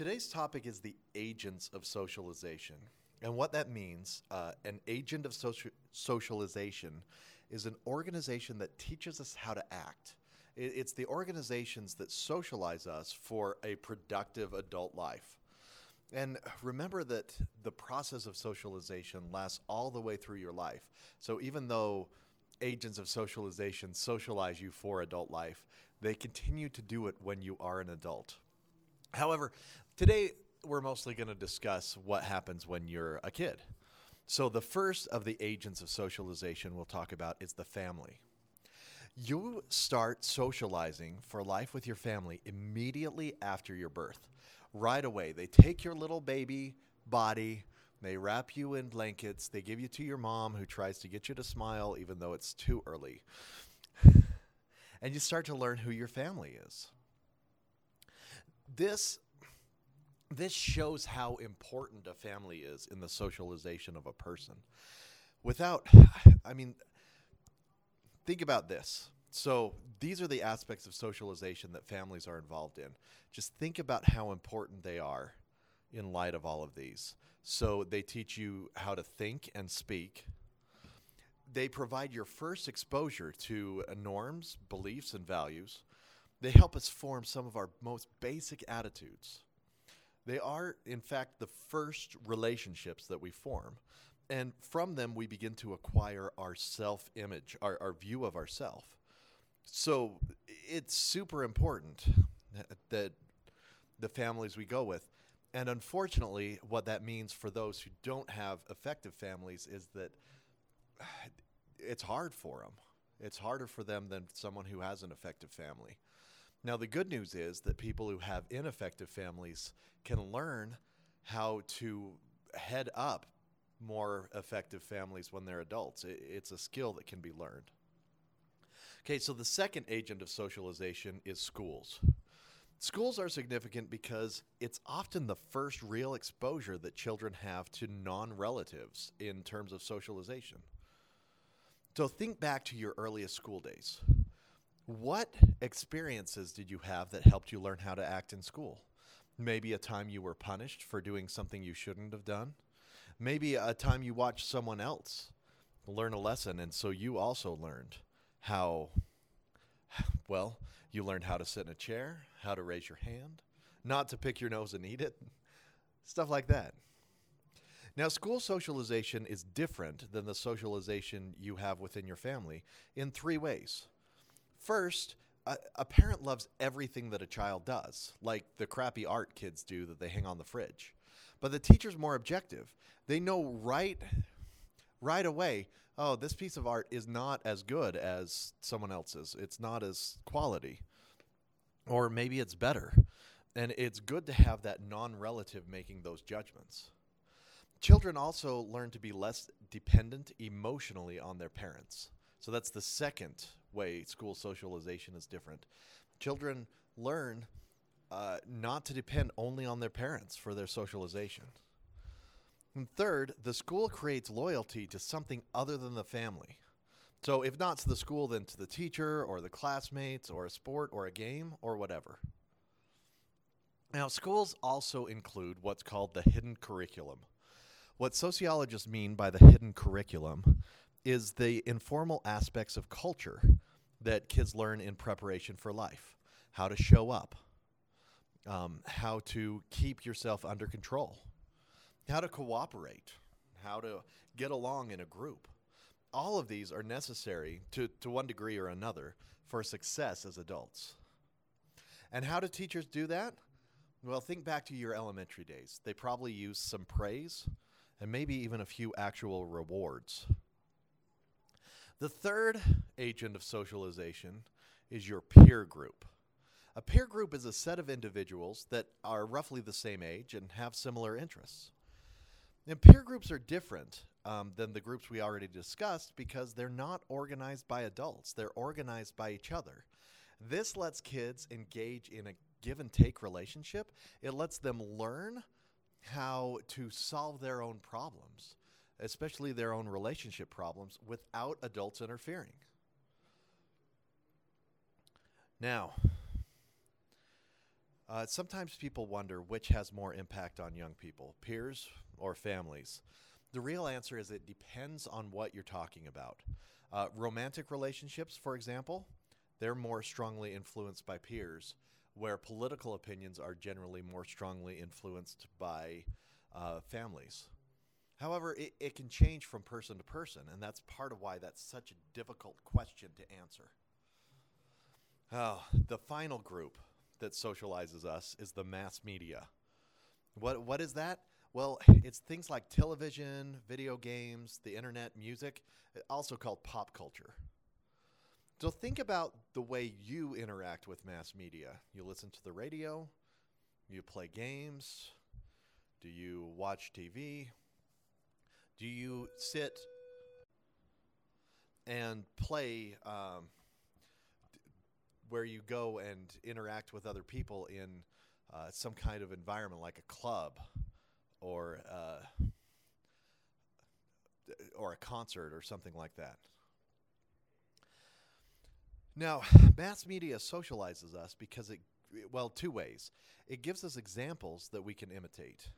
Today's topic is the agents of socialization. And what that means, uh, an agent of soci- socialization is an organization that teaches us how to act. It, it's the organizations that socialize us for a productive adult life. And remember that the process of socialization lasts all the way through your life. So even though agents of socialization socialize you for adult life, they continue to do it when you are an adult. However, today we're mostly going to discuss what happens when you're a kid. So, the first of the agents of socialization we'll talk about is the family. You start socializing for life with your family immediately after your birth. Right away, they take your little baby body, they wrap you in blankets, they give you to your mom who tries to get you to smile even though it's too early. and you start to learn who your family is. This this shows how important a family is in the socialization of a person. Without, I mean, think about this. So, these are the aspects of socialization that families are involved in. Just think about how important they are in light of all of these. So, they teach you how to think and speak. They provide your first exposure to norms, beliefs, and values. They help us form some of our most basic attitudes. They are, in fact, the first relationships that we form. And from them, we begin to acquire our self image, our, our view of ourself. So it's super important that the families we go with. And unfortunately, what that means for those who don't have effective families is that it's hard for them. It's harder for them than someone who has an effective family. Now, the good news is that people who have ineffective families can learn how to head up more effective families when they're adults. It's a skill that can be learned. Okay, so the second agent of socialization is schools. Schools are significant because it's often the first real exposure that children have to non relatives in terms of socialization. So think back to your earliest school days. What experiences did you have that helped you learn how to act in school? Maybe a time you were punished for doing something you shouldn't have done. Maybe a time you watched someone else learn a lesson, and so you also learned how, well, you learned how to sit in a chair, how to raise your hand, not to pick your nose and eat it, stuff like that. Now, school socialization is different than the socialization you have within your family in three ways. First, a, a, parent loves everything that a child does, like the crappy art kids do that they hang on the fridge. But the teacher's more objective. They know right right away, oh, this piece of art is not as good as someone else's. It's not as quality. Or maybe it's better. And it's good to have that non-relative making those judgments. Children also learn to be less dependent emotionally on their parents. So that's the second way school socialization is different. Children learn uh, not to depend only on their parents for their socialization. And third, the school creates loyalty to something other than the family. So, if not to the school, then to the teacher or the classmates or a sport or a game or whatever. Now, schools also include what's called the hidden curriculum. What sociologists mean by the hidden curriculum is the informal aspects of culture that kids learn in preparation for life how to show up, um, how to keep yourself under control, how to cooperate, how to get along in a group. All of these are necessary to, to one degree or another for success as adults. And how do teachers do that? Well, think back to your elementary days. They probably used some praise and maybe even a few actual rewards. The third agent of socialization is your peer group. A peer group is a set of individuals that are roughly the same age and have similar interests. And peer groups are different um, than the groups we already discussed because they're not organized by adults, they're organized by each other. This lets kids engage in a give and take relationship, it lets them learn how to solve their own problems especially their own relationship problems, without adults interfering. Now, Uh, sometimes people wonder which has more impact on young people, peers or families. The real answer is it depends on what you're talking about. Uh, romantic relationships, for example, they're more strongly influenced by peers, where political opinions are generally more strongly influenced by uh, families. However, it, it can change from person to person, and that's part of why that's such a difficult question to answer. Oh, the final group that socializes us is the mass media. What what is that? Well, it's things like television, video games, the internet, music, also called pop culture. So think about the way you interact with mass media. You listen to the radio, you play games, do you watch TV? Do you sit and play um, where you go and interact with other people in uh, some kind of environment like a club or uh, or a concert or something like that. Now, mass media socializes us because it well, two ways. It gives us examples that we can imitate.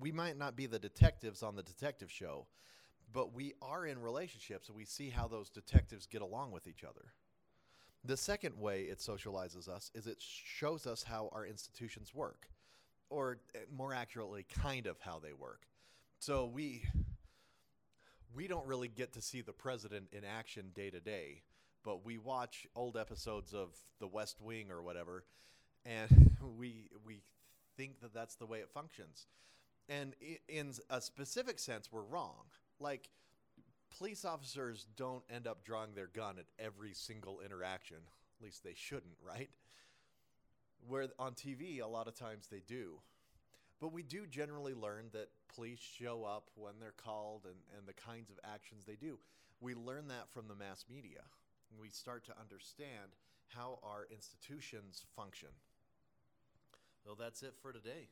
We might not be the detectives on the detective show, but we are in relationships and we see how those detectives get along with each other. The second way it socializes us is it shows us how our institutions work, or eh, more accurately, kind of how they work. So we we don't really get to see the president in action day to day, but we watch old episodes of The West Wing or whatever, and we we think that that's the way it functions. And in a specific sense, we're wrong. Like police officers don't end up drawing their gun at every single interaction. At least they shouldn't, right? Where on TV, a lot of times they do. But we do generally learn that police show up when they're called and, and the kinds of actions they do. We learn that from the mass media. We start to understand how our institutions function. Well, that's it for today.